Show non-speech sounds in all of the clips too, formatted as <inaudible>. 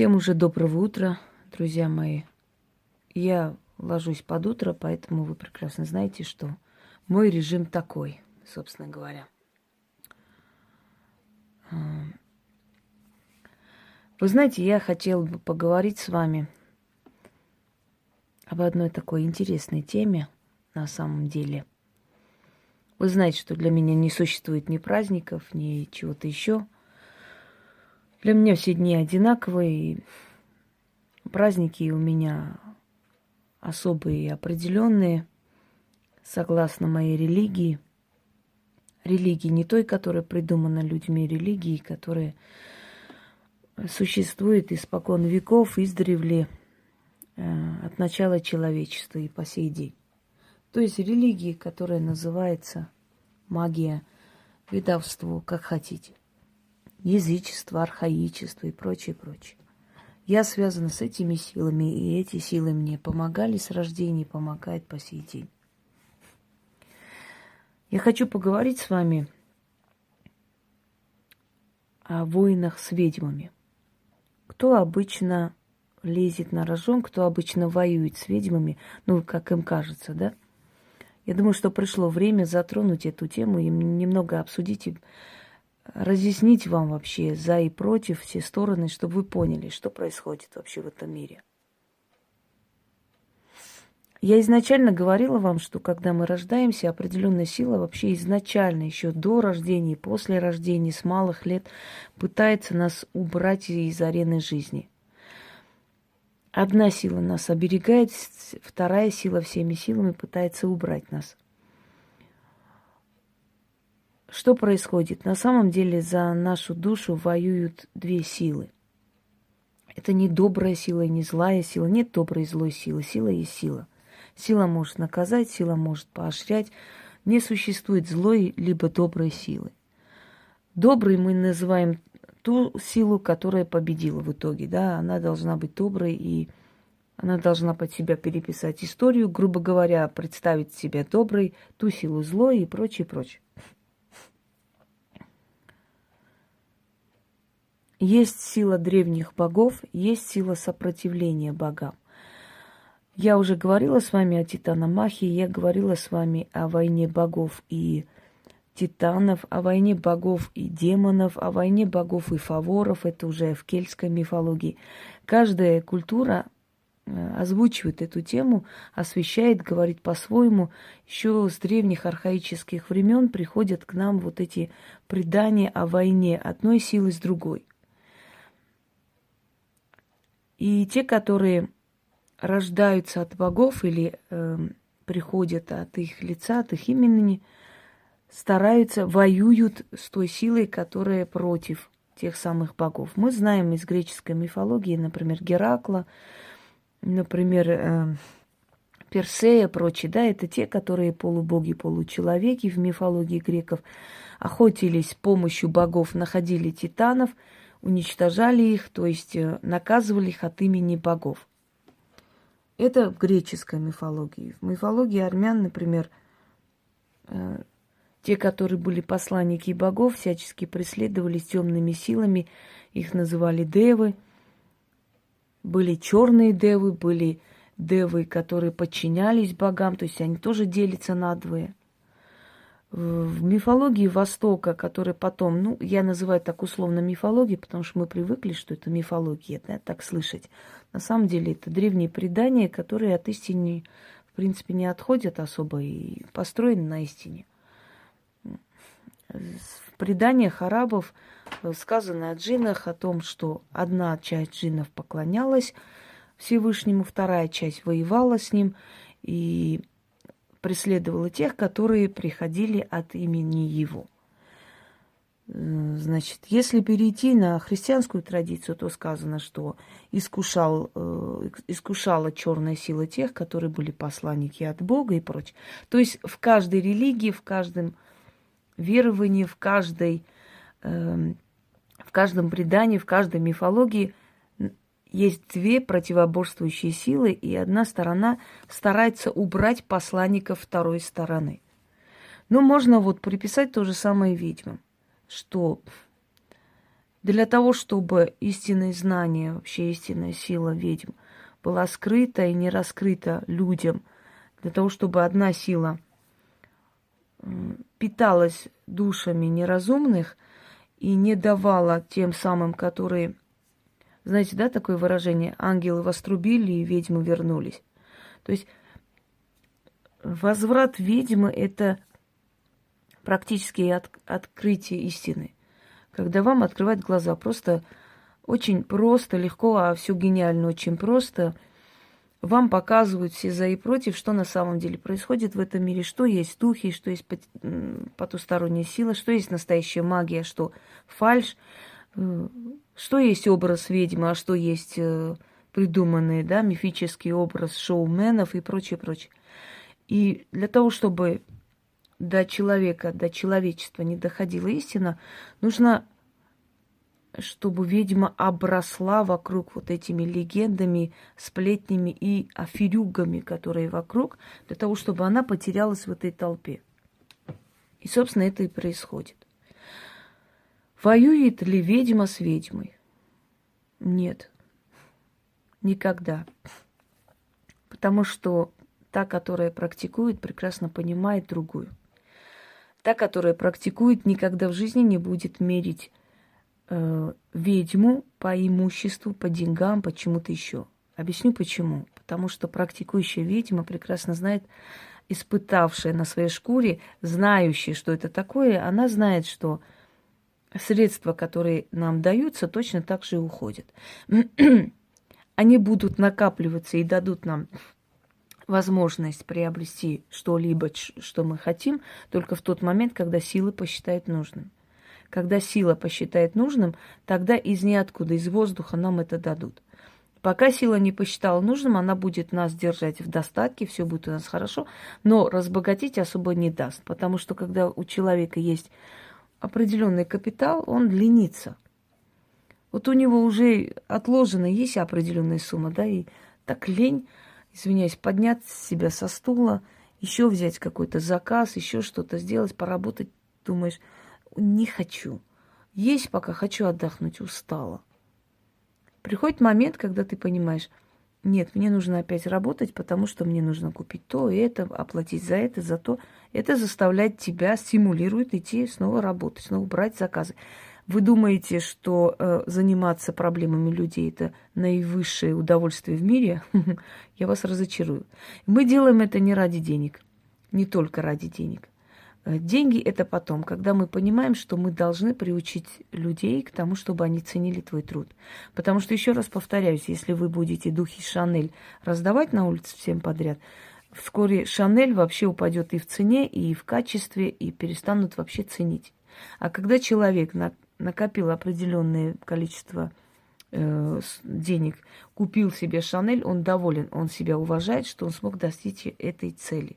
Всем уже доброго утра, друзья мои. Я ложусь под утро, поэтому вы прекрасно знаете, что мой режим такой, собственно говоря. Вы знаете, я хотела бы поговорить с вами об одной такой интересной теме на самом деле. Вы знаете, что для меня не существует ни праздников, ни чего-то еще – для меня все дни одинаковые. Праздники у меня особые и определенные, согласно моей религии. Религии не той, которая придумана людьми, религии, которая существует испокон веков, издревле, э, от начала человечества и по сей день. То есть религии, которая называется магия, ведовство, как хотите язычество, архаичество и прочее, прочее. Я связана с этими силами, и эти силы мне помогали с рождения и помогают по сей день. Я хочу поговорить с вами о войнах с ведьмами. Кто обычно лезет на рожон, кто обычно воюет с ведьмами, ну, как им кажется, да? Я думаю, что пришло время затронуть эту тему и немного обсудить разъяснить вам вообще за и против все стороны, чтобы вы поняли, что происходит вообще в этом мире. Я изначально говорила вам, что когда мы рождаемся, определенная сила вообще изначально, еще до рождения и после рождения, с малых лет, пытается нас убрать из арены жизни. Одна сила нас оберегает, вторая сила всеми силами пытается убрать нас – что происходит? На самом деле за нашу душу воюют две силы. Это не добрая сила и не злая сила. Нет доброй и злой силы. Сила есть сила. Сила может наказать, сила может поощрять. Не существует злой либо доброй силы. Доброй мы называем ту силу, которая победила в итоге. Да? Она должна быть доброй и она должна под себя переписать историю, грубо говоря, представить себя доброй, ту силу злой и прочее, прочее. Есть сила древних богов, есть сила сопротивления богам. Я уже говорила с вами о Титаномахии, я говорила с вами о войне богов и титанов, о войне богов и демонов, о войне богов и фаворов, это уже в кельтской мифологии. Каждая культура э, озвучивает эту тему, освещает, говорит по-своему. Еще с древних архаических времен приходят к нам вот эти предания о войне одной силы с другой. И те, которые рождаются от богов или э, приходят от их лица, от их имени, стараются, воюют с той силой, которая против тех самых богов. Мы знаем из греческой мифологии, например, Геракла, например, э, Персея, прочие, да, это те, которые полубоги, получеловеки в мифологии греков, охотились с помощью богов, находили титанов – уничтожали их, то есть э, наказывали их от имени богов. Это в греческой мифологии. В мифологии армян, например, э, те, которые были посланники богов, всячески преследовались темными силами, их называли девы. Были черные девы, были девы, которые подчинялись богам, то есть они тоже делятся на двое в мифологии Востока, которая потом, ну, я называю так условно мифологией, потому что мы привыкли, что это мифология, да, так слышать. На самом деле это древние предания, которые от истины, в принципе, не отходят особо и построены на истине. В преданиях арабов сказано о джиннах, о том, что одна часть джиннов поклонялась Всевышнему, вторая часть воевала с ним, и преследовала тех, которые приходили от имени его. Э, значит, если перейти на христианскую традицию, то сказано, что искушал, э, искушала черная сила тех, которые были посланники от Бога и прочее. То есть в каждой религии, в каждом веровании, в каждой, э, в каждом предании, в каждой мифологии есть две противоборствующие силы, и одна сторона старается убрать посланников второй стороны. Но можно вот приписать то же самое ведьмам, что Для того, чтобы истинное знание, вообще истинная сила ведьм была скрыта и не раскрыта людям, для того, чтобы одна сила питалась душами неразумных и не давала тем самым, которые, знаете, да, такое выражение, ангелы вострубили и ведьмы вернулись. То есть возврат ведьмы – это практически от, открытие истины. Когда вам открывают глаза, просто очень просто, легко, а все гениально, очень просто. Вам показывают все за и против, что на самом деле происходит в этом мире, что есть духи, что есть потусторонняя сила, что есть настоящая магия, что фальш, что есть образ ведьмы, а что есть э, придуманный, да, мифический образ шоуменов и прочее, прочее. И для того, чтобы до человека, до человечества не доходила истина, нужно, чтобы ведьма обросла вокруг вот этими легендами, сплетнями и аферюгами, которые вокруг, для того, чтобы она потерялась в этой толпе. И, собственно, это и происходит. Воюет ли ведьма с ведьмой? Нет. Никогда. Потому что та, которая практикует, прекрасно понимает другую. Та, которая практикует, никогда в жизни не будет мерить э, ведьму по имуществу, по деньгам, по чему-то еще. Объясню почему. Потому что практикующая ведьма прекрасно знает, испытавшая на своей шкуре, знающая, что это такое, она знает, что средства, которые нам даются, точно так же и уходят. <clears throat> Они будут накапливаться и дадут нам возможность приобрести что-либо, что мы хотим, только в тот момент, когда силы посчитают нужным. Когда сила посчитает нужным, тогда из ниоткуда, из воздуха нам это дадут. Пока сила не посчитала нужным, она будет нас держать в достатке, все будет у нас хорошо, но разбогатеть особо не даст, потому что когда у человека есть определенный капитал, он ленится. Вот у него уже отложена есть определенная сумма, да, и так лень извиняюсь, поднять себя со стула, еще взять какой-то заказ, еще что-то сделать, поработать, думаешь, не хочу. Есть пока хочу отдохнуть, устала. Приходит момент, когда ты понимаешь, нет, мне нужно опять работать, потому что мне нужно купить то и это, оплатить за это, за то. Это заставляет тебя, стимулирует идти снова работать, снова брать заказы. Вы думаете, что э, заниматься проблемами людей это наивысшее удовольствие в мире? <laughs> Я вас разочарую. Мы делаем это не ради денег, не только ради денег. Э, деньги это потом, когда мы понимаем, что мы должны приучить людей к тому, чтобы они ценили твой труд. Потому что, еще раз повторяюсь, если вы будете духи Шанель раздавать на улице всем подряд, вскоре Шанель вообще упадет и в цене, и в качестве, и перестанут вообще ценить. А когда человек на накопил определенное количество э, денег, купил себе Шанель, он доволен, он себя уважает, что он смог достичь этой цели.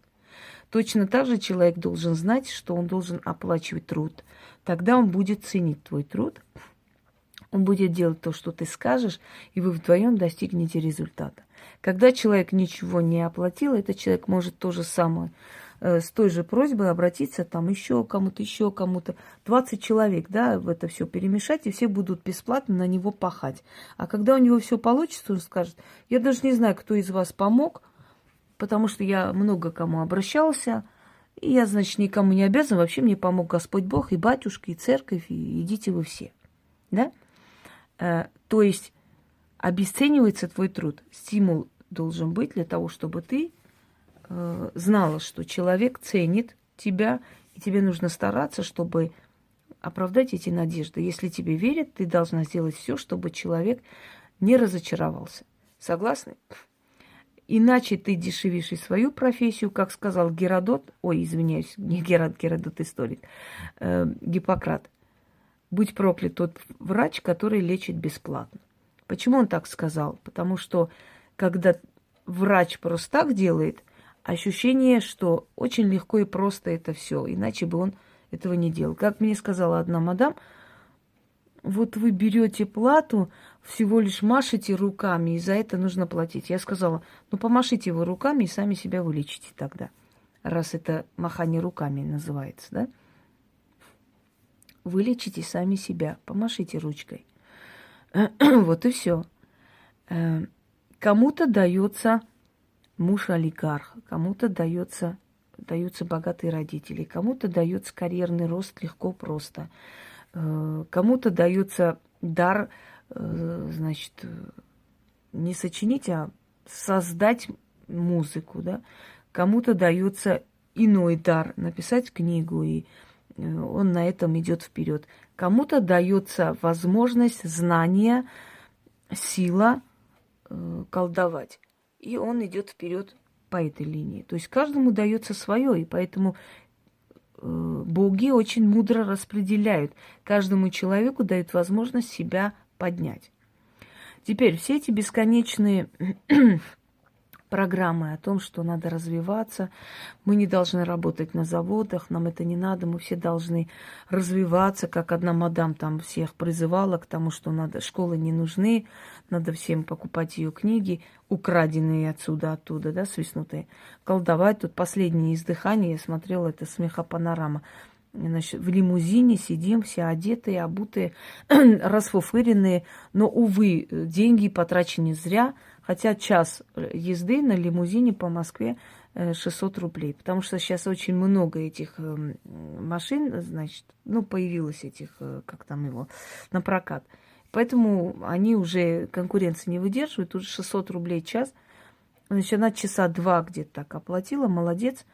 Точно так же человек должен знать, что он должен оплачивать труд. Тогда он будет ценить твой труд, он будет делать то, что ты скажешь, и вы вдвоем достигнете результата. Когда человек ничего не оплатил, этот человек может то же самое Э, с той же просьбой обратиться там еще кому-то, еще кому-то. 20 человек, да, в это все перемешать, и все будут бесплатно на него пахать. А когда у него все получится, он скажет, я даже не знаю, кто из вас помог, потому что я много кому обращался, и я, значит, никому не обязан, вообще мне помог Господь Бог, и батюшка, и церковь, и идите вы все. Да? Э, то есть обесценивается твой труд. Стимул должен быть для того, чтобы ты э, знала, что человек ценит тебя, и тебе нужно стараться, чтобы оправдать эти надежды. Если тебе верят, ты должна сделать все, чтобы человек не разочаровался. Согласны? Иначе ты дешевишь и свою профессию, как сказал Геродот, ой, извиняюсь, <laughs> не Герод, Геродот историк, э, Гиппократ. Будь проклят тот врач, который лечит бесплатно. Почему он так сказал? Потому что когда врач просто так делает, ощущение, что очень легко и просто это все, иначе бы он этого не делал. Как мне сказала одна мадам, вот вы берете плату, всего лишь машете руками, и за это нужно платить. Я сказала, ну помашите вы руками и сами себя вылечите тогда, раз это махание руками называется, да? вылечите сами себя. Помашите ручкой. <clears throat> вот и все. Э, кому-то дается муж олигарх, кому-то дается, даются богатые родители, кому-то дается карьерный рост легко, просто. Э, кому-то дается дар, значит, не сочинить, а создать музыку, да. Кому-то дается иной дар, написать книгу, и э, он на этом идет вперед. Кому-то дается возможность, знания, сила э, колдовать. И он идет вперед по этой линии. То есть каждому дается свое, и поэтому э, боги очень мудро распределяют. Каждому человеку дают возможность себя поднять. Теперь все эти бесконечные <clears throat> программы о том, что надо развиваться. Мы не должны работать на заводах, нам это не надо, мы все должны развиваться, как одна мадам там всех призывала к тому, что надо, школы не нужны, надо всем покупать ее книги, украденные отсюда, оттуда, да, свистнутые, колдовать. Тут последнее издыхание, я смотрела, это смехопанорама. Значит, в лимузине сидим, все одетые, обутые, <clears throat> расфуфыренные, но, увы, деньги потрачены зря – Хотя час езды на лимузине по Москве 600 э, рублей, потому что сейчас очень много этих эм, машин, значит, ну, появилось этих, э, как там его, на прокат. Поэтому они уже конкуренции не выдерживают, уже 600 рублей час. Значит, она часа два где-то так оплатила, молодец.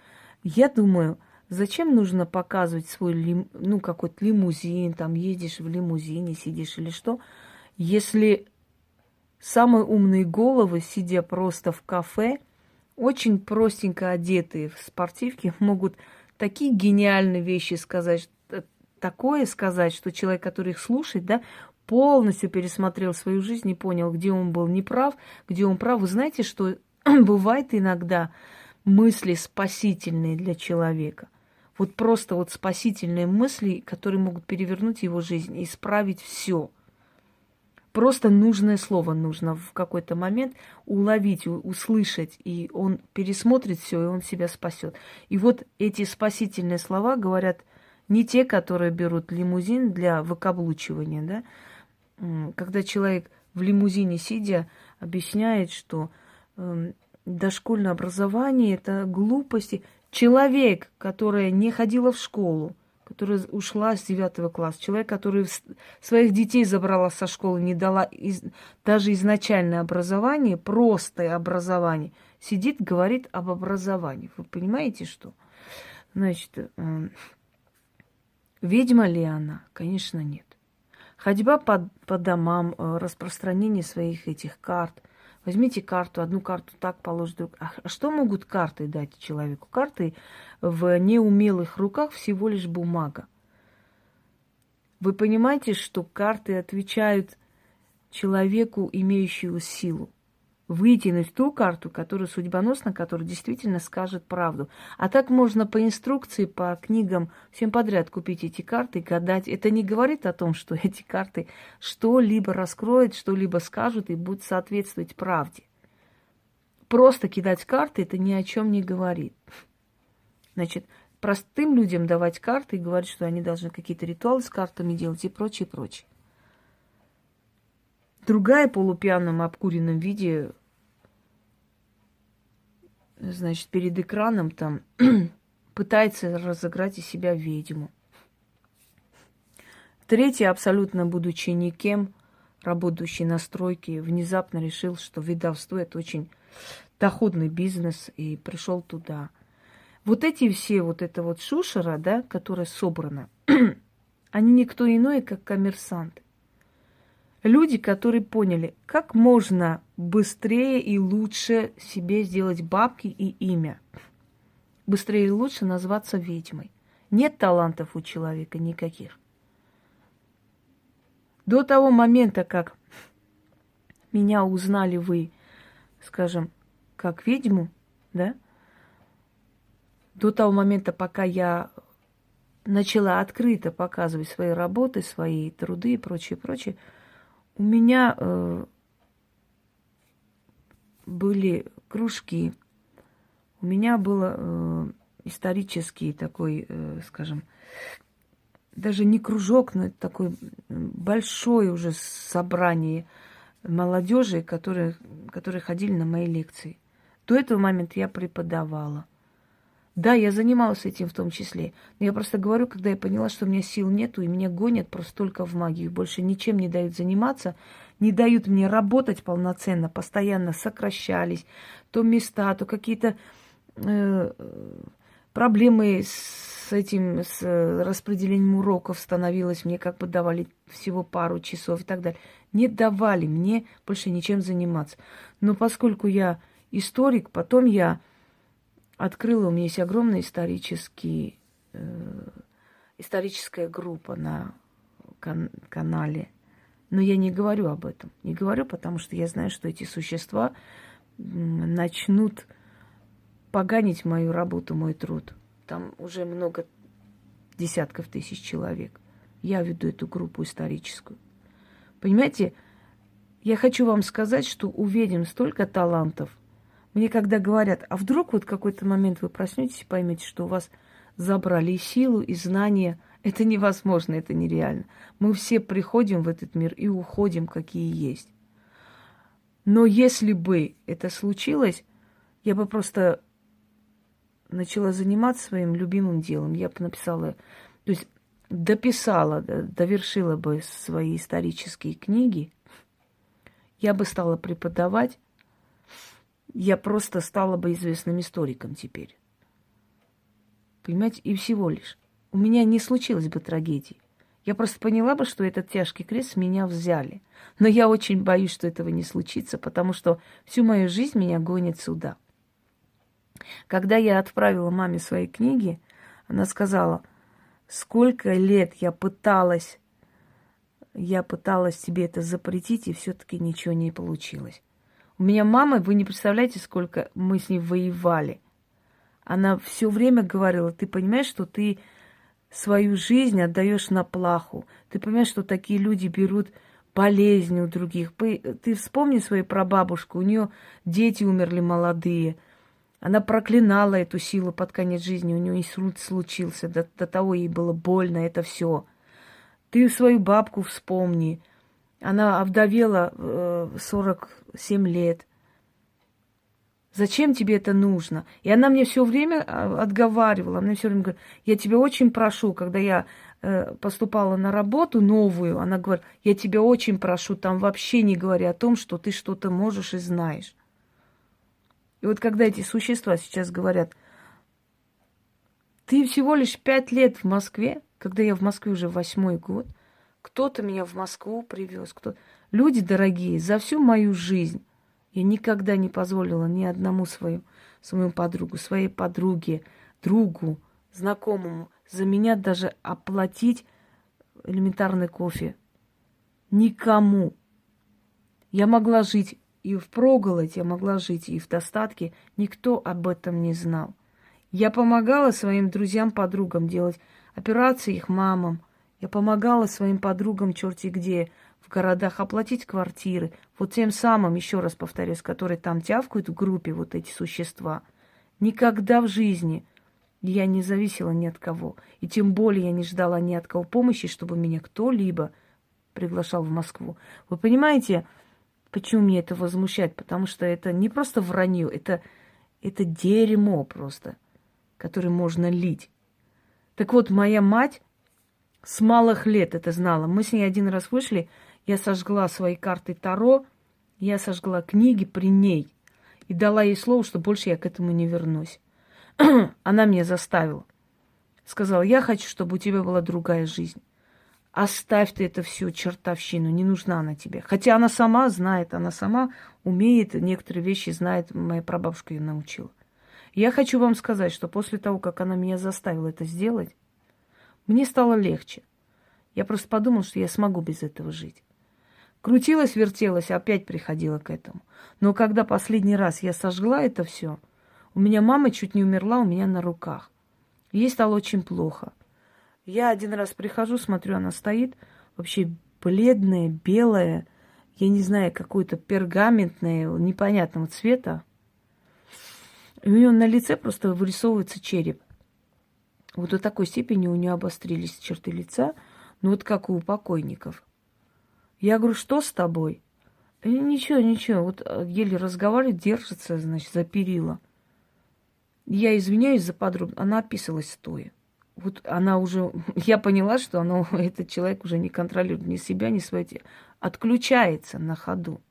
Я думаю, зачем нужно показывать свой, ну, какой-то лимузин, там, едешь в лимузине, сидишь или что, если Самые умные головы, сидя просто в кафе, очень простенько одетые в спортивке, <laughs> могут такие гениальные вещи сказать, такое сказать, что человек, который их слушает, да, полностью пересмотрел свою жизнь и понял, где он был неправ, где он прав. Вы знаете, что <clears throat> бывает иногда мысли спасительные для человека. Вот просто вот спасительные мысли, которые могут перевернуть его жизнь исправить все – Просто нужное слово нужно в какой-то момент уловить, услышать, и он пересмотрит все, и он себя спасет. И вот эти спасительные слова говорят не те, которые берут лимузин для выкаблучивания, да, когда человек в лимузине сидя объясняет, что э, дошкольное образование это глупости. Человек, который не ходила в школу, которая ушла с девятого класса, человек, который своих детей забрала со школы, не дала из, даже изначальное образование, простое образование, сидит, говорит об образовании. Вы понимаете, что? Значит, э, ведьма ли она? Конечно, нет. Ходьба по, по домам, э, распространение своих этих карт – Возьмите карту, одну карту так положите. друг. А что могут карты дать человеку? Карты в неумелых руках всего лишь бумага. Вы понимаете, что карты отвечают человеку, имеющему силу вытянуть ту карту, которая судьбоносна, которая действительно скажет правду. А так можно по инструкции, по книгам всем подряд купить эти карты гадать. Это не говорит о том, что эти карты что-либо раскроют, что-либо скажут и будут соответствовать правде. Просто кидать карты это ни о чем не говорит. Значит, простым людям давать карты и говорить, что они должны какие-то ритуалы с картами делать и прочее, прочее. Другая полупьяном обкуренном виде значит, перед экраном там <clears throat> пытается разыграть из себя ведьму. Третий, абсолютно будучи никем, работающий на стройке, внезапно решил, что ведовство – это очень доходный бизнес, и пришел туда. Вот эти все, вот это вот шушера, да, которая собрана, <clears throat> они никто иной, как коммерсанты. Люди, которые поняли, как можно быстрее и лучше себе сделать бабки и имя. Быстрее и лучше назваться ведьмой. Нет талантов у человека никаких. До того момента, как меня узнали вы, скажем, как ведьму, да, до того момента, пока я начала открыто показывать свои работы, свои труды и прочее, прочее, у меня э, были кружки, у меня был э, исторический такой, э, скажем, даже не кружок, но это такое большое уже собрание молодежи, которые, которые ходили на мои лекции. До этого момента я преподавала. Да, я занималась этим в том числе. Но я просто говорю, когда я поняла, что у меня сил нету, и меня гонят просто только в магию. Больше ничем не дают заниматься, не дают мне работать полноценно, постоянно сокращались. То места, то какие-то э, проблемы с этим, с распределением уроков становилось. Мне как бы давали всего пару часов и так далее. Не давали мне больше ничем заниматься. Но поскольку я историк, потом я открыла, у меня есть огромная исторический, э, историческая группа на кан- канале. Но я не говорю об этом. Не говорю, потому что я знаю, что эти существа начнут поганить мою работу, мой труд. Там уже много десятков тысяч человек. Я веду эту группу историческую. Понимаете, я хочу вам сказать, что увидим столько талантов, мне когда говорят, а вдруг вот какой-то момент вы проснетесь и поймете, что у вас забрали и силу, и знания, это невозможно, это нереально. Мы все приходим в этот мир и уходим, какие есть. Но если бы это случилось, я бы просто начала заниматься своим любимым делом. Я бы написала, то есть дописала, довершила бы свои исторические книги, я бы стала преподавать, я просто стала бы известным историком теперь. Понимаете, и всего лишь. У меня не случилось бы трагедии. Я просто поняла бы, что этот тяжкий крест меня взяли. Но я очень боюсь, что этого не случится, потому что всю мою жизнь меня гонит сюда. Когда я отправила маме свои книги, она сказала, сколько лет я пыталась, я пыталась тебе это запретить, и все-таки ничего не получилось. У меня мама, вы не представляете, сколько мы с ней воевали. Она все время говорила, ты понимаешь, что ты свою жизнь отдаешь на плаху. Ты понимаешь, что такие люди берут болезни у других. Ты вспомни свою прабабушку, у нее дети умерли молодые. Она проклинала эту силу под конец жизни, у нее инсульт случился, до, до того ей было больно, это все. Ты свою бабку вспомни. Она овдовела э, 47 лет. Зачем тебе это нужно? И она мне все время а, отговаривала, она все время говорит, я тебя очень прошу, когда я э, поступала на работу новую, она говорит, я тебя очень прошу, там вообще не говори о том, что ты что-то можешь и знаешь. И вот когда эти существа сейчас говорят, ты всего лишь пять лет в Москве, когда я в Москве уже восьмой год, кто-то меня в Москву привез, кто Люди дорогие, за всю мою жизнь я никогда не позволила ни одному свою, свою подругу, своей подруге, другу, знакомому за меня даже оплатить элементарный кофе. Никому. Я могла жить и в проголодь, я могла жить и в достатке. Никто об этом не знал. Я помогала своим друзьям, подругам делать операции их мамам. Я помогала своим подругам черти где, в городах, оплатить квартиры. Вот тем самым, еще раз повторюсь, которые там тявкают в группе, вот эти существа. Никогда в жизни я не зависела ни от кого. И тем более я не ждала ни от кого помощи, чтобы меня кто-либо приглашал в Москву. Вы понимаете, почему мне это возмущает? Потому что это не просто вранье, это, это дерьмо просто, которое можно лить. Так вот, моя мать с малых лет это знала. Мы с ней один раз вышли, я сожгла свои карты Таро, я сожгла книги при ней и дала ей слово, что больше я к этому не вернусь. <clears throat> Она меня заставила. Сказала, я хочу, чтобы у тебя была другая жизнь. Оставь ты это всю чертовщину, не нужна она тебе. Хотя она сама знает, она сама умеет, некоторые вещи знает, моя прабабушка ее научила. Я хочу вам сказать, что после того, как она меня заставила это сделать, мне стало легче. Я просто подумала, что я смогу без этого жить. Крутилась, вертелась, опять приходила к этому. Но когда последний раз я сожгла это все, у меня мама чуть не умерла у меня на руках. Ей стало очень плохо. Я один раз прихожу, смотрю, она стоит, вообще бледная, белая, я не знаю, какое-то пергаментное, непонятного цвета. И у нее на лице просто вырисовывается череп. Вот до такой степени у нее обострились черты лица, ну вот как у покойников. Я говорю, что с тобой? И ничего, ничего, вот э, еле разговаривает, держится, значит, за перила. Я извиняюсь за подробно. Она описалась стоя. Вот она уже, <laughs> я поняла, что она, <laughs> этот человек уже не контролирует ни себя, ни свои, отключается на ходу.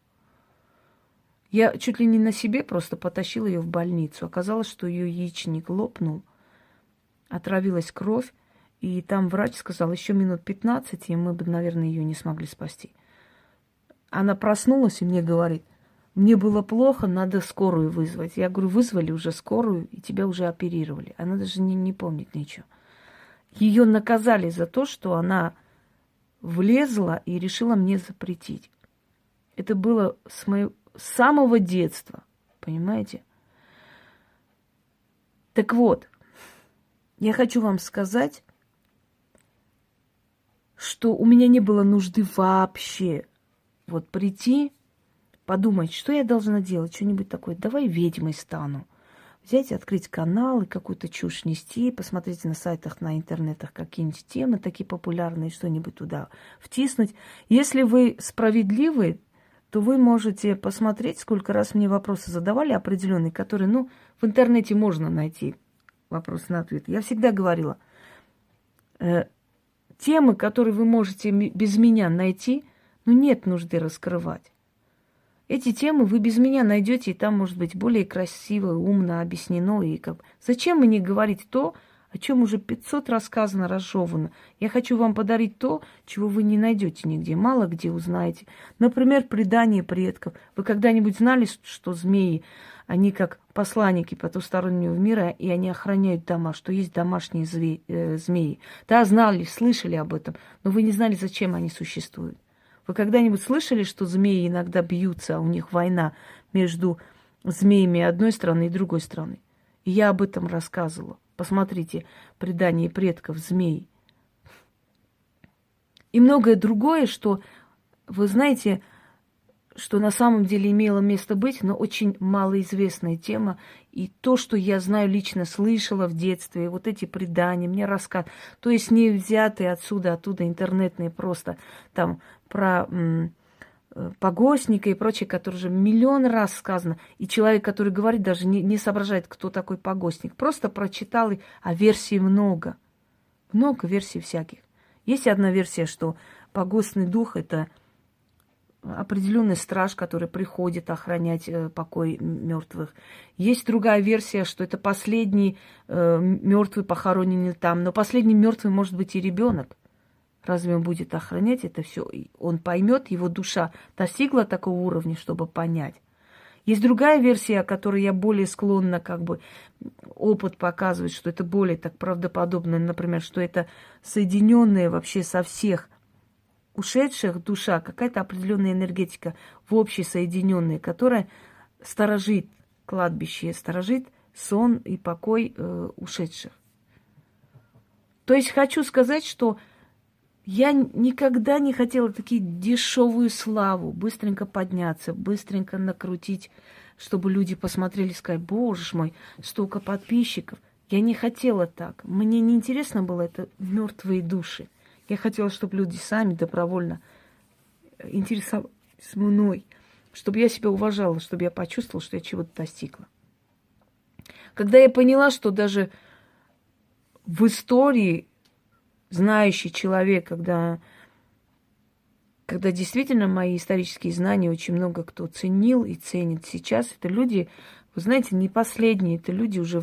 Я чуть ли не на себе просто потащила ее в больницу. Оказалось, что ее яичник лопнул, отравилась кровь, и там врач сказал, еще минут 15, и мы бы, наверное, ее не смогли спасти. Она проснулась и мне говорит, мне было плохо, надо скорую вызвать. Я говорю, вызвали уже скорую, и тебя уже оперировали. Она даже не, не помнит ничего. Ее наказали за то, что она влезла и решила мне запретить. Это было с моего самого детства, понимаете? Так вот, я хочу вам сказать, что у меня не было нужды вообще вот прийти, подумать, что я должна делать, что-нибудь такое. Давай ведьмой стану. Взять, открыть канал и какую-то чушь нести, посмотреть на сайтах, на интернетах какие-нибудь темы такие популярные, что-нибудь туда втиснуть. Если вы справедливы, то вы можете посмотреть, сколько раз мне вопросы задавали определенные, которые, ну, в интернете можно найти вопрос на ответ. Я всегда говорила, э, темы, которые вы можете без меня найти – ну, нет нужды раскрывать. Эти темы вы без меня найдете, и там, может быть, более красиво, умно объяснено. И как... Зачем мне говорить то, о чем уже 500 рассказано, разжевано? Я хочу вам подарить то, чего вы не найдете нигде, мало где узнаете. Например, предание предков. Вы когда-нибудь знали, что змеи, они как посланники потустороннего мира, и они охраняют дома, что есть домашние зве- э, змеи. Да, знали, слышали об этом, но вы не знали, зачем они существуют. Вы когда-нибудь слышали, что змеи иногда бьются, а у них война между змеями одной страны и другой страны? И я об этом рассказывала. Посмотрите предание предков змей. И многое другое, что, вы знаете, что на самом деле имело место быть, но очень малоизвестная тема. И то, что я знаю, лично слышала в детстве, вот эти предания, мне рассказ, то есть не взятые отсюда, оттуда интернетные просто там про м, э, погостника и прочее, который уже миллион раз сказано. И человек, который говорит, даже не, не соображает, кто такой погостник. Просто прочитал, а версий много. Много версий всяких. Есть одна версия, что погостный дух – это определенный страж, который приходит охранять э, покой мертвых. Есть другая версия, что это последний э, мертвый похороненный там, но последний мертвый может быть и ребенок. Разве он будет охранять это все? Он поймет, его душа достигла такого уровня, чтобы понять. Есть другая версия, о которой я более склонна, как бы опыт показывает, что это более так правдоподобно, например, что это соединенные вообще со всех ушедших душа, какая-то определенная энергетика в общей соединенная, которая сторожит кладбище, сторожит сон и покой э, ушедших. То есть хочу сказать, что я никогда не хотела такие дешевую славу, быстренько подняться, быстренько накрутить, чтобы люди посмотрели и сказали, боже мой, столько подписчиков. Я не хотела так. Мне не интересно было это мертвые души. Я хотела, чтобы люди сами добровольно интересовались мной, чтобы я себя уважала, чтобы я почувствовала, что я чего-то достигла. Когда я поняла, что даже в истории знающий человек, когда, когда действительно мои исторические знания очень много кто ценил и ценит сейчас, это люди, вы знаете, не последние, это люди уже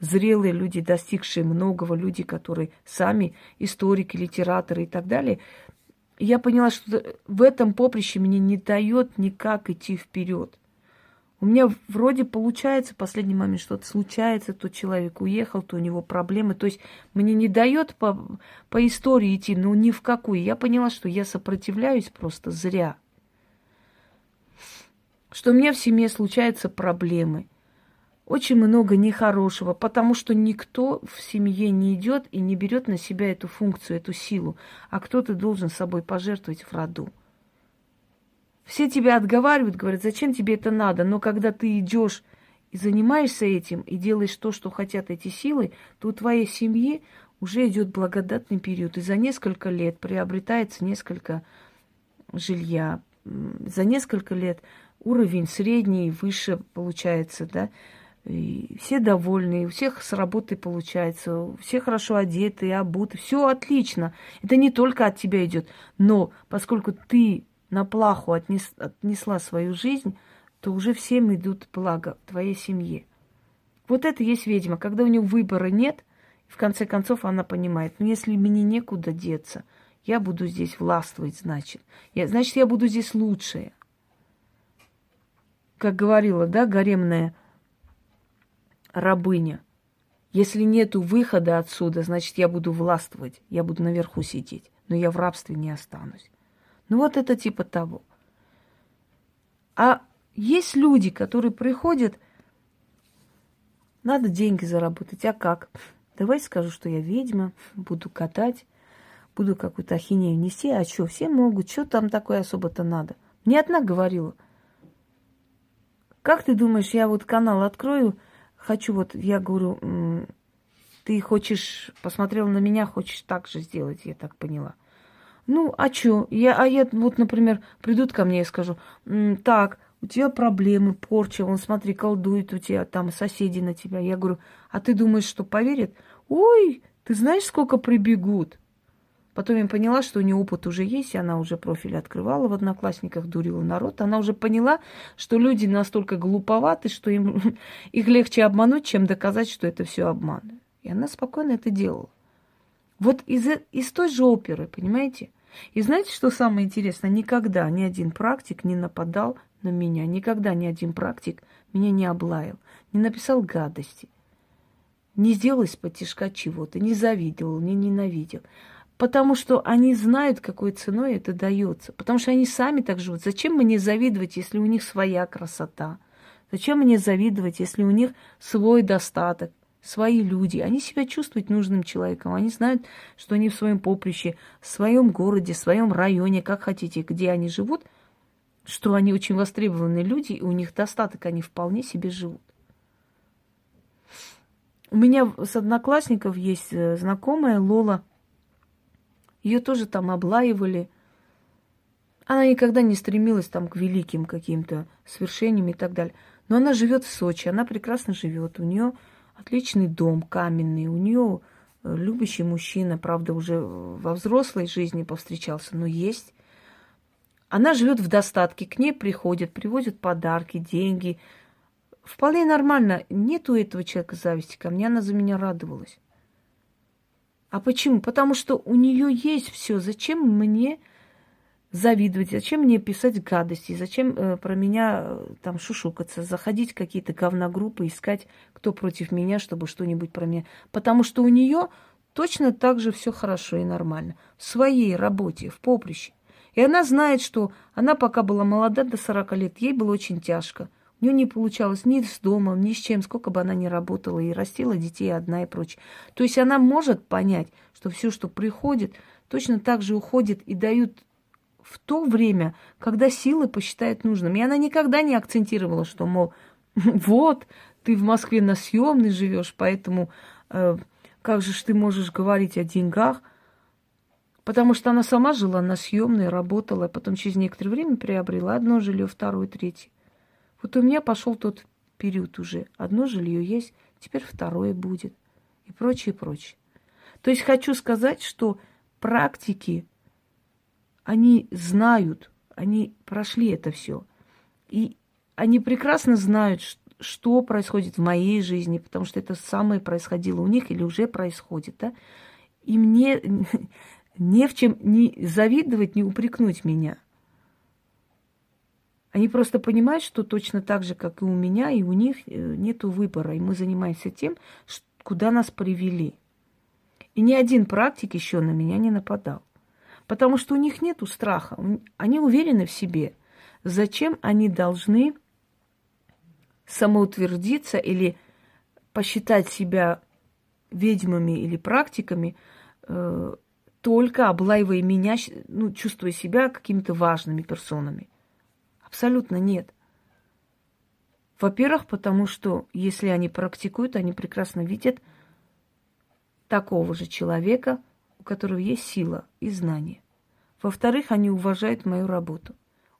зрелые люди, достигшие многого, люди, которые сами историки, литераторы и так далее, я поняла, что в этом поприще мне не дает никак идти вперед. У меня вроде получается в последний момент что-то случается, то человек уехал, то у него проблемы. То есть мне не дает по, по истории идти, ну ни в какую. Я поняла, что я сопротивляюсь просто зря. Что у меня в семье случаются проблемы – очень много нехорошего, потому что никто в семье не идет и не берет на себя эту функцию, эту силу, а кто-то должен собой пожертвовать в роду. Все тебя отговаривают, говорят, зачем тебе это надо, но когда ты идешь и занимаешься этим, и делаешь то, что хотят эти силы, то у твоей семьи уже идет благодатный период, и за несколько лет приобретается несколько жилья, за несколько лет уровень средний, выше получается, да, и все довольны, у всех с работы получается, все хорошо одеты обуты, все отлично. Это не только от тебя идет, но поскольку ты на плаху отнес, отнесла свою жизнь, то уже всем идут благо твоей семье. Вот это есть ведьма, когда у нее выбора нет, в конце концов она понимает, ну если мне некуда деться, я буду здесь властвовать, значит. Я, значит, я буду здесь лучшая. Как говорила, да, гаремная рабыня. Если нету выхода отсюда, значит, я буду властвовать, я буду наверху сидеть, но я в рабстве не останусь. Ну вот это типа того. А есть люди, которые приходят, надо деньги заработать. А как? Давай скажу, что я ведьма, буду катать, буду какую-то ахинею нести. А что, все могут, что там такое особо-то надо? Мне одна говорила, как ты думаешь, я вот канал открою, хочу вот, я говорю, ты хочешь, посмотрел на меня, хочешь так же сделать, я так поняла. Ну, а что? Я, а я вот, например, придут ко мне и скажу, так, у тебя проблемы, порча, вон, смотри, колдует у тебя, там соседи на тебя. Я говорю, а ты думаешь, что поверят? Ой, ты знаешь, сколько прибегут? Потом я поняла, что у нее опыт уже есть, и она уже профиль открывала в Одноклассниках, дурила народ. Она уже поняла, что люди настолько глуповаты, что им <laughs> их легче обмануть, чем доказать, что это все обман. И она спокойно это делала. Вот из, из той же оперы, понимаете? И знаете, что самое интересное? Никогда ни один практик не нападал на меня. Никогда ни один практик меня не облаял, не написал гадости, не сделал из-под чего-то, не завидовал, не ненавидел. Потому что они знают, какой ценой это дается. Потому что они сами так живут. Зачем мне завидовать, если у них своя красота? Зачем мне завидовать, если у них свой достаток, свои люди? Они себя чувствуют нужным человеком. Они знают, что они в своем поприще, в своем городе, в своем районе, как хотите, где они живут – что они очень востребованные люди, и у них достаток, они вполне себе живут. У меня с одноклассников есть э, знакомая Лола. Ее тоже там облаивали. Она никогда не стремилась там к великим каким-то свершениям и так далее. Но она живет в Сочи, она прекрасно живет. У нее отличный дом каменный, у нее э, любящий мужчина, правда, уже во взрослой жизни повстречался, но есть. Она живет в достатке, к ней приходят, привозят подарки, деньги. Вполне нормально. Нет у этого человека зависти ко мне, она за меня радовалась. А почему? Потому что у нее есть все. Зачем мне завидовать? Зачем мне писать гадости? Зачем э, про меня э, там шушукаться, заходить в какие-то говногруппы, искать, кто против меня, чтобы что-нибудь про меня? Потому что у нее точно так же все хорошо и нормально. В своей работе, в поприще. И она знает, что она пока была молода до 40 лет, ей было очень тяжко. У нее не получалось ни с домом, ни с чем, сколько бы она ни работала и растила детей одна и прочее. То есть она может понять, что все, что приходит, точно так же уходит и дают в то время, когда силы посчитают нужным. И она никогда не акцентировала, что, мол, <laughs> вот, ты в Москве на съемной живешь, поэтому э, как же ты можешь говорить о деньгах? Потому что она сама жила на съемной, работала, а потом через некоторое время приобрела одно жилье, второе, третье. Вот у меня пошел тот период уже. Одно жилье есть, теперь второе будет. И прочее, прочее. То есть хочу сказать, что практики, они знают, они прошли это все. И они прекрасно знают, что происходит в моей жизни, потому что это самое происходило у них или уже происходит, да. И мне <laughs> не в чем не завидовать, не упрекнуть меня. Они просто понимают, что точно так же, как и у меня, и у них э, нет выбора. И мы занимаемся тем, куда нас привели. И ни один практик еще на меня не нападал. Потому что у них нет страха. Они уверены в себе. Зачем они должны самоутвердиться или посчитать себя ведьмами или практиками, э, только облаивая меня, ну, чувствуя себя какими-то важными персонами. Абсолютно нет. Во-первых, потому что если они практикуют, они прекрасно видят такого же человека, у которого есть сила и знания. Во-вторых, они уважают мою работу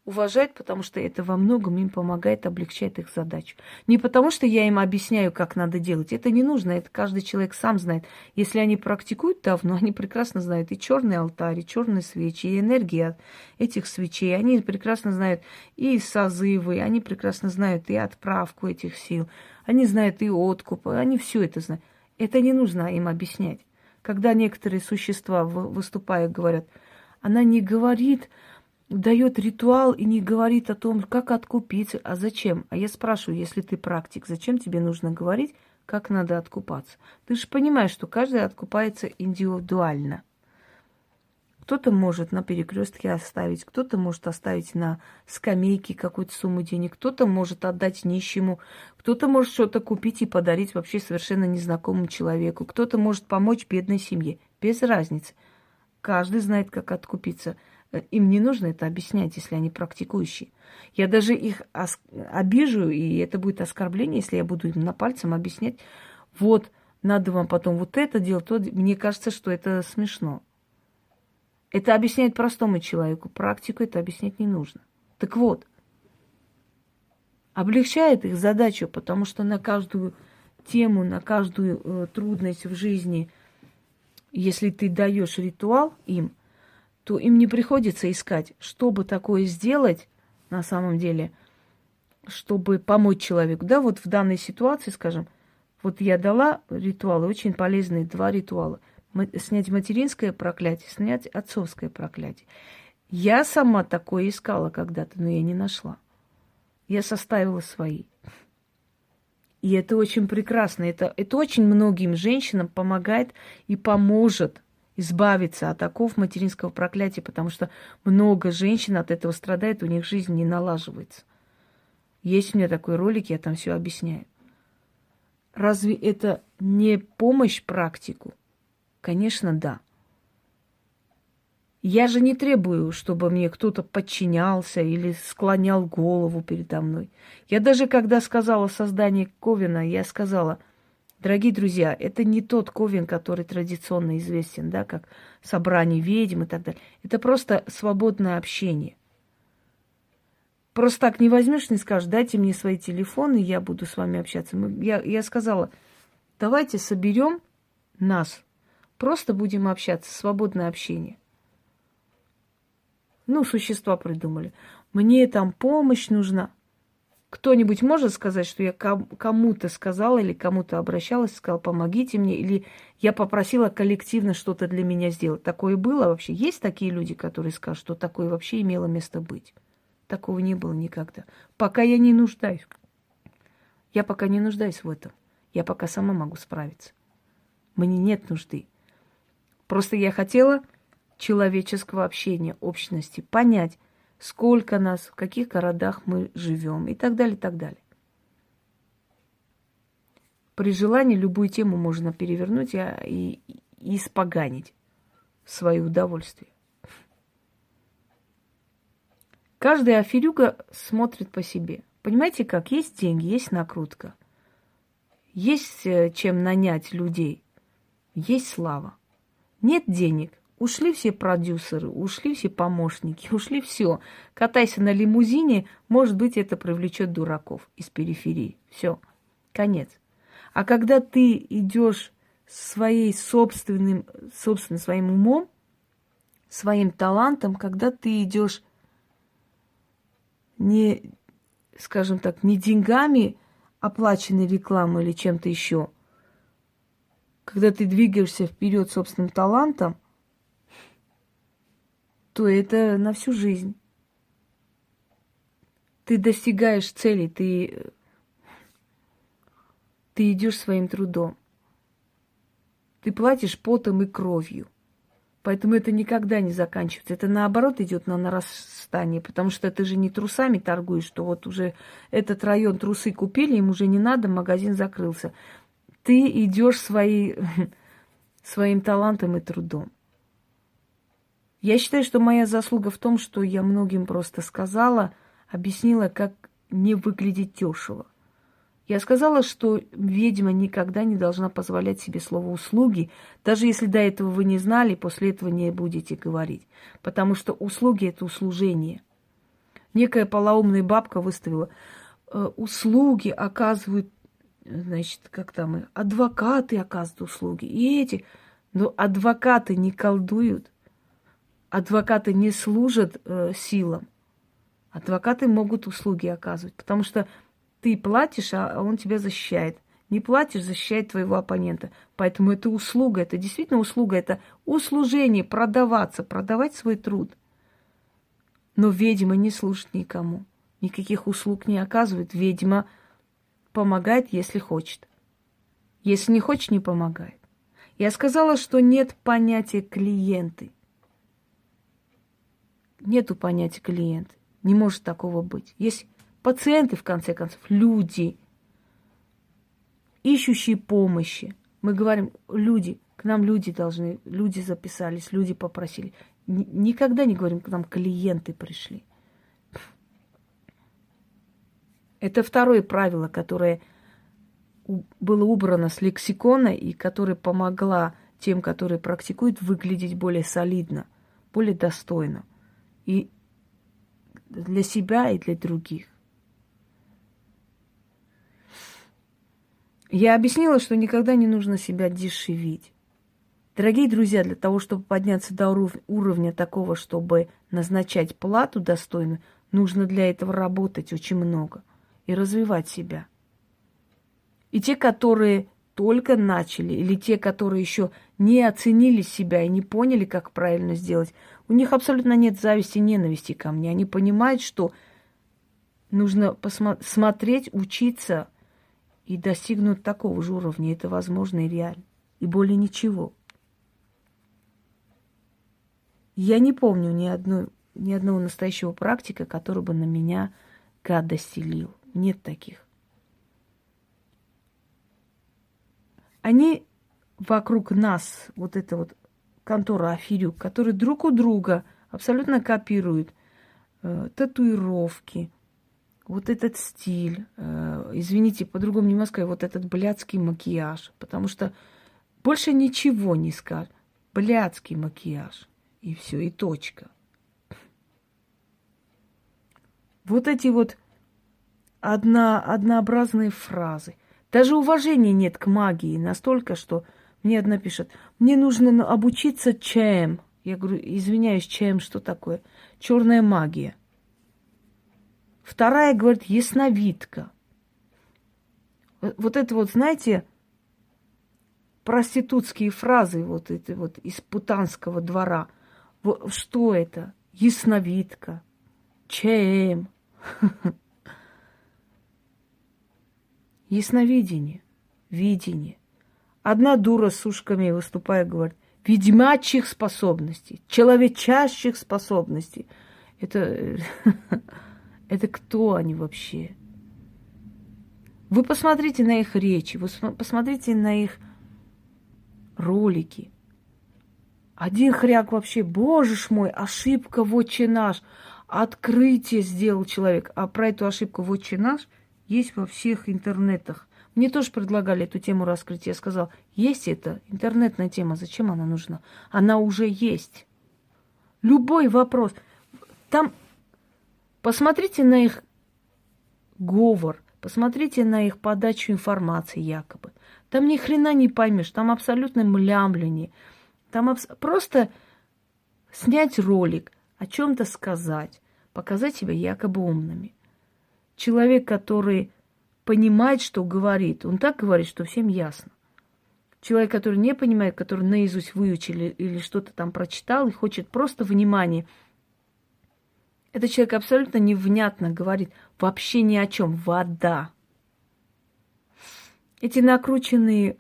уважать, потому что это во многом им помогает, облегчает их задачу. Не потому что я им объясняю, как надо делать. Это не нужно, это каждый человек сам знает. Если они практикуют давно, они прекрасно знают и черный алтарь, и черные свечи, и энергия этих свечей. Они прекрасно знают и созывы, они прекрасно знают и отправку этих сил. Они знают и откуп, они все это знают. Это не нужно им объяснять. Когда некоторые существа, выступая, говорят, она не говорит, дает ритуал и не говорит о том, как откупиться. А зачем? А я спрашиваю, если ты практик, зачем тебе нужно говорить, как надо откупаться? Ты же понимаешь, что каждый откупается индивидуально. Кто-то может на перекрестке оставить, кто-то может оставить на скамейке какую-то сумму денег, кто-то может отдать нищему, кто-то может что-то купить и подарить вообще совершенно незнакомому человеку, кто-то может помочь бедной семье. Без разницы. Каждый знает, как откупиться – им не нужно это объяснять, если они практикующие. Я даже их обижу, и это будет оскорбление, если я буду им на пальцем объяснять, вот, надо вам потом вот это делать, то мне кажется, что это смешно. Это объяснять простому человеку, практику это объяснять не нужно. Так вот, облегчает их задачу, потому что на каждую тему, на каждую э, трудность в жизни, если ты даешь ритуал им – то им не приходится искать, чтобы такое сделать на самом деле, чтобы помочь человеку. Да, вот в данной ситуации, скажем, вот я дала ритуалы, очень полезные два ритуала. Снять материнское проклятие, снять отцовское проклятие. Я сама такое искала когда-то, но я не нашла. Я составила свои. И это очень прекрасно. Это, это очень многим женщинам помогает и поможет избавиться от оков материнского проклятия, потому что много женщин от этого страдает, у них жизнь не налаживается. Есть у меня такой ролик, я там все объясняю. Разве это не помощь практику? Конечно, да. Я же не требую, чтобы мне кто-то подчинялся или склонял голову передо мной. Я даже когда сказала создание Ковина, я сказала – Дорогие друзья, это не тот ковен, который традиционно известен, да, как собрание ведьм и так далее. Это просто свободное общение. Просто так не возьмешь, не скажешь, дайте мне свои телефоны, я буду с вами общаться. Я, я сказала, давайте соберем нас, просто будем общаться, свободное общение. Ну, существа придумали. Мне там помощь нужна. Кто-нибудь может сказать, что я кому-то сказала или кому-то обращалась, сказала, помогите мне, или я попросила коллективно что-то для меня сделать. Такое было вообще? Есть такие люди, которые скажут, что такое вообще имело место быть? Такого не было никогда. Пока я не нуждаюсь. Я пока не нуждаюсь в этом. Я пока сама могу справиться. Мне нет нужды. Просто я хотела человеческого общения, общности, понять, сколько нас, в каких городах мы живем и так далее, и так далее. При желании любую тему можно перевернуть и, и, и испоганить в свое удовольствие. Каждая аферюга смотрит по себе. Понимаете как? Есть деньги, есть накрутка. Есть э, чем нанять людей. Есть слава. Нет денег. Ушли все продюсеры, ушли все помощники, <laughs> ушли все. Катайся на лимузине, может быть, это привлечет дураков из периферии. Все, конец. А когда ты идешь своей собственным, собственно, своим умом, своим талантом, когда ты идешь не, скажем так, не деньгами оплаченной рекламой или чем-то еще, когда ты двигаешься вперед собственным талантом – то это на всю жизнь. Ты достигаешь цели, ты, ты идешь своим трудом. Ты платишь потом и кровью. Поэтому это никогда не заканчивается. Это наоборот идет на нарастание, потому что ты же не трусами торгуешь, что вот уже этот район трусы купили, им уже не надо, магазин закрылся. Ты идешь свои, <laughs> своим талантом и трудом. Я считаю, что моя заслуга в том, что я многим просто сказала, объяснила, как не выглядеть дешево. Я сказала, что ведьма никогда не должна позволять себе слово услуги, даже если до этого вы не знали, после этого не будете говорить. Потому что услуги это услужение. Некая полоумная бабка выставила, э, услуги оказывают, значит, как там, адвокаты оказывают услуги, и эти. Но адвокаты не колдуют, адвокаты не служат э, силам. Адвокаты могут услуги оказывать, потому что ты платишь, а он тебя защищает. Не платишь, защищает твоего оппонента. Поэтому это услуга, это действительно услуга, это услужение, продаваться, продавать свой труд. Но ведьма не служит никому, никаких услуг не оказывает. Ведьма помогает, если хочет. Если не хочет, не помогает. Я сказала, что нет понятия клиенты. Нету понятия клиент. Не может такого быть. Есть Пациенты, в конце концов, люди, ищущие помощи. Мы говорим, люди, к нам люди должны, люди записались, люди попросили. Никогда не говорим, к нам клиенты пришли. Это второе правило, которое было убрано с лексикона и которое помогла тем, которые практикуют, выглядеть более солидно, более достойно. И для себя, и для других. Я объяснила, что никогда не нужно себя дешевить. Дорогие друзья, для того, чтобы подняться до уровня такого, чтобы назначать плату достойную, нужно для этого работать очень много и развивать себя. И те, которые только начали, или те, которые еще не оценили себя и не поняли, как правильно сделать, у них абсолютно нет зависти и ненависти ко мне. Они понимают, что нужно посмотреть, учиться – и достигнут такого же уровня. Это возможно и реально. И более ничего. Я не помню ни, одной, ни одного настоящего практика, который бы на меня гадости лил. Нет таких. Они вокруг нас, вот это вот контора Афирюк, которые друг у друга абсолютно копируют э, татуировки, вот этот стиль, э, извините, по-другому не могу сказать, вот этот блядский макияж, потому что больше ничего не скажешь. Блядский макияж. И все, и точка. Вот эти вот одна, однообразные фразы. Даже уважения нет к магии настолько, что мне одна пишет, мне нужно обучиться ЧМ. Я говорю, извиняюсь, ЧМ, что такое? Черная магия. Вторая, говорит, ясновидка. Вот это вот, знаете, проститутские фразы вот эти вот из путанского двора. Что это? Ясновидка. ЧМ. <laughs> Ясновидение. Видение. Одна дура с ушками выступая говорит, ведьмачьих способностей, человечащих способностей. Это <laughs> Это кто они вообще? Вы посмотрите на их речи, вы посмотрите на их ролики. Один хряк вообще, боже ж мой, ошибка в отче наш. Открытие сделал человек. А про эту ошибку в отче наш есть во всех интернетах. Мне тоже предлагали эту тему раскрыть. Я сказал, есть это интернетная тема, зачем она нужна? Она уже есть. Любой вопрос. Там Посмотрите на их говор, посмотрите на их подачу информации якобы. Там ни хрена не поймешь, там абсолютно млямление. Там абс... просто снять ролик, о чем-то сказать, показать себя якобы умными. Человек, который понимает, что говорит, он так говорит, что всем ясно. Человек, который не понимает, который наизусть выучили или что-то там прочитал и хочет просто внимания – этот человек абсолютно невнятно говорит вообще ни о чем. Вода. Эти накрученные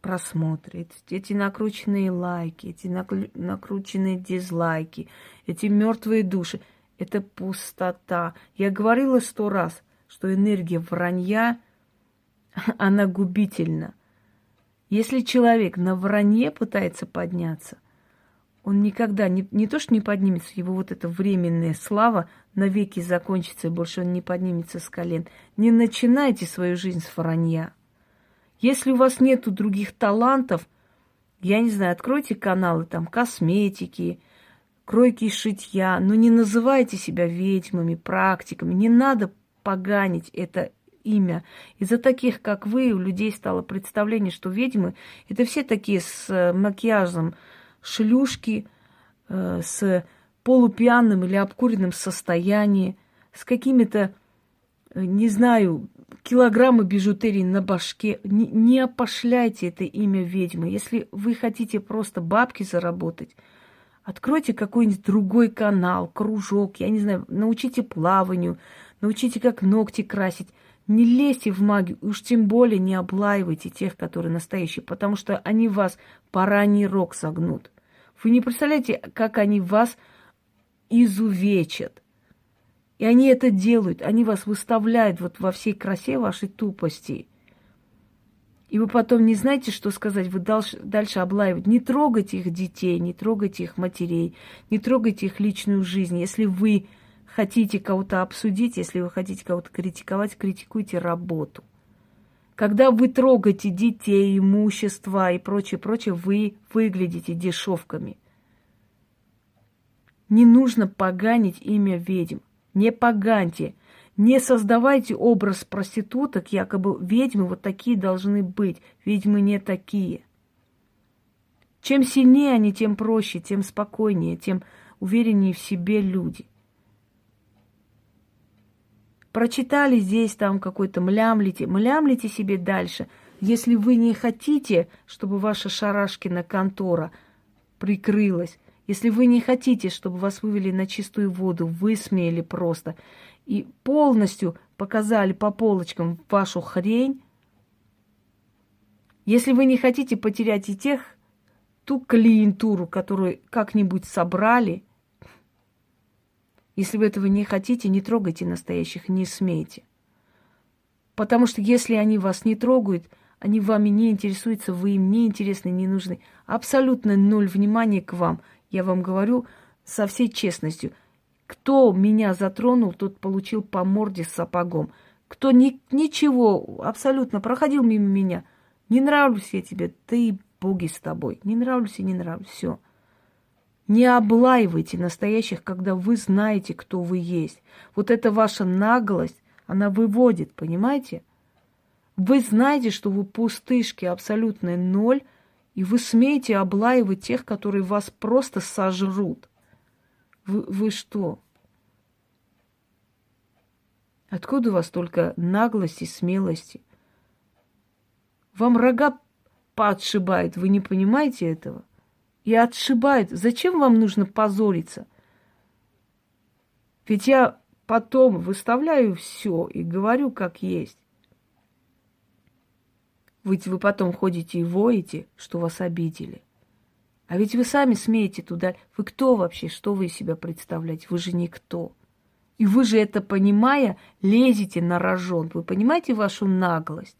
просмотры, эти накрученные лайки, эти накрученные дизлайки, эти мертвые души – это пустота. Я говорила сто раз, что энергия вранья, <laughs> она губительна. Если человек на вранье пытается подняться, он никогда не, не то что не поднимется, его вот эта временная слава навеки закончится, и больше он не поднимется с колен. Не начинайте свою жизнь с воронья. Если у вас нету других талантов, я не знаю, откройте каналы там косметики, кройки шитья, но не называйте себя ведьмами, практиками. Не надо поганить это имя. Из-за таких, как вы, у людей стало представление, что ведьмы – это все такие с э, макияжем шлюшки, э, с полупьяным или обкуренным состоянием, с какими-то, э, не знаю, килограммы бижутерии на башке. Не, не опошляйте это имя ведьмы. Если вы хотите просто бабки заработать, откройте какой-нибудь другой канал, кружок, я не знаю, научите плаванию, научите, как ногти красить. Не лезьте в магию, уж тем более не облаивайте тех, которые настоящие, потому что они вас по ранний рог согнут. Вы не представляете, как они вас изувечат. И они это делают, они вас выставляют вот во всей красе вашей тупости. И вы потом не знаете, что сказать, вы дальше, дальше облаивать. Не трогайте их детей, не трогайте их матерей, не трогайте их личную жизнь. Если вы хотите кого-то обсудить, если вы хотите кого-то критиковать, критикуйте работу. Когда вы трогаете детей, имущество и прочее, прочее, вы выглядите дешевками. Не нужно поганить имя ведьм. Не поганьте. Не создавайте образ проституток, якобы ведьмы вот такие должны быть. Ведьмы не такие. Чем сильнее они, тем проще, тем спокойнее, тем увереннее в себе люди – Прочитали здесь, там какой-то млямлите, млямлите себе дальше. Если вы не хотите, чтобы ваша шарашкина контора прикрылась, если вы не хотите, чтобы вас вывели на чистую воду, высмеяли просто и полностью показали по полочкам вашу хрень, если вы не хотите потерять и тех, ту клиентуру, которую как-нибудь собрали, если вы этого не хотите, не трогайте настоящих, не смейте. Потому что если они вас не трогают, они вами не интересуются, вы им не интересны, не нужны. Абсолютно ноль внимания к вам. Я вам говорю со всей честностью. Кто меня затронул, тот получил по морде с сапогом. Кто ни, ничего, абсолютно проходил мимо меня. Не нравлюсь я тебе, ты боги с тобой. Не нравлюсь и не нравлюсь. Все. Не облаивайте настоящих, когда вы знаете, кто вы есть. Вот эта ваша наглость, она выводит, понимаете? Вы знаете, что вы пустышки, абсолютный ноль, и вы смеете облаивать тех, которые вас просто сожрут. Вы, вы что? Откуда у вас только наглости, смелости? Вам рога подшибает, вы не понимаете этого? И отшибают. Зачем вам нужно позориться? Ведь я потом выставляю все и говорю, как есть. Ведь вы потом ходите и воете, что вас обидели. А ведь вы сами смеете туда. Вы кто вообще? Что вы из себя представляете? Вы же никто. И вы же это понимая, лезете на рожон. Вы понимаете вашу наглость?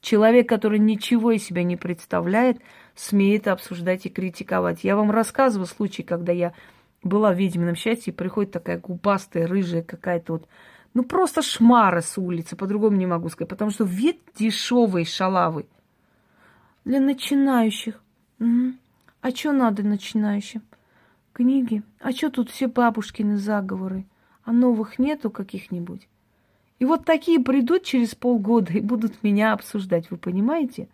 Человек, который ничего из себя не представляет, смеет обсуждать и критиковать. Я вам рассказывала случай, когда я была в ведьмином счастье, и приходит такая губастая, рыжая какая-то вот, ну просто шмара с улицы, по-другому не могу сказать, потому что вид дешевый, шалавый. Для начинающих. Угу. А что надо начинающим? Книги. А что тут все бабушкины заговоры? А новых нету каких-нибудь? И вот такие придут через полгода и будут меня обсуждать, вы понимаете?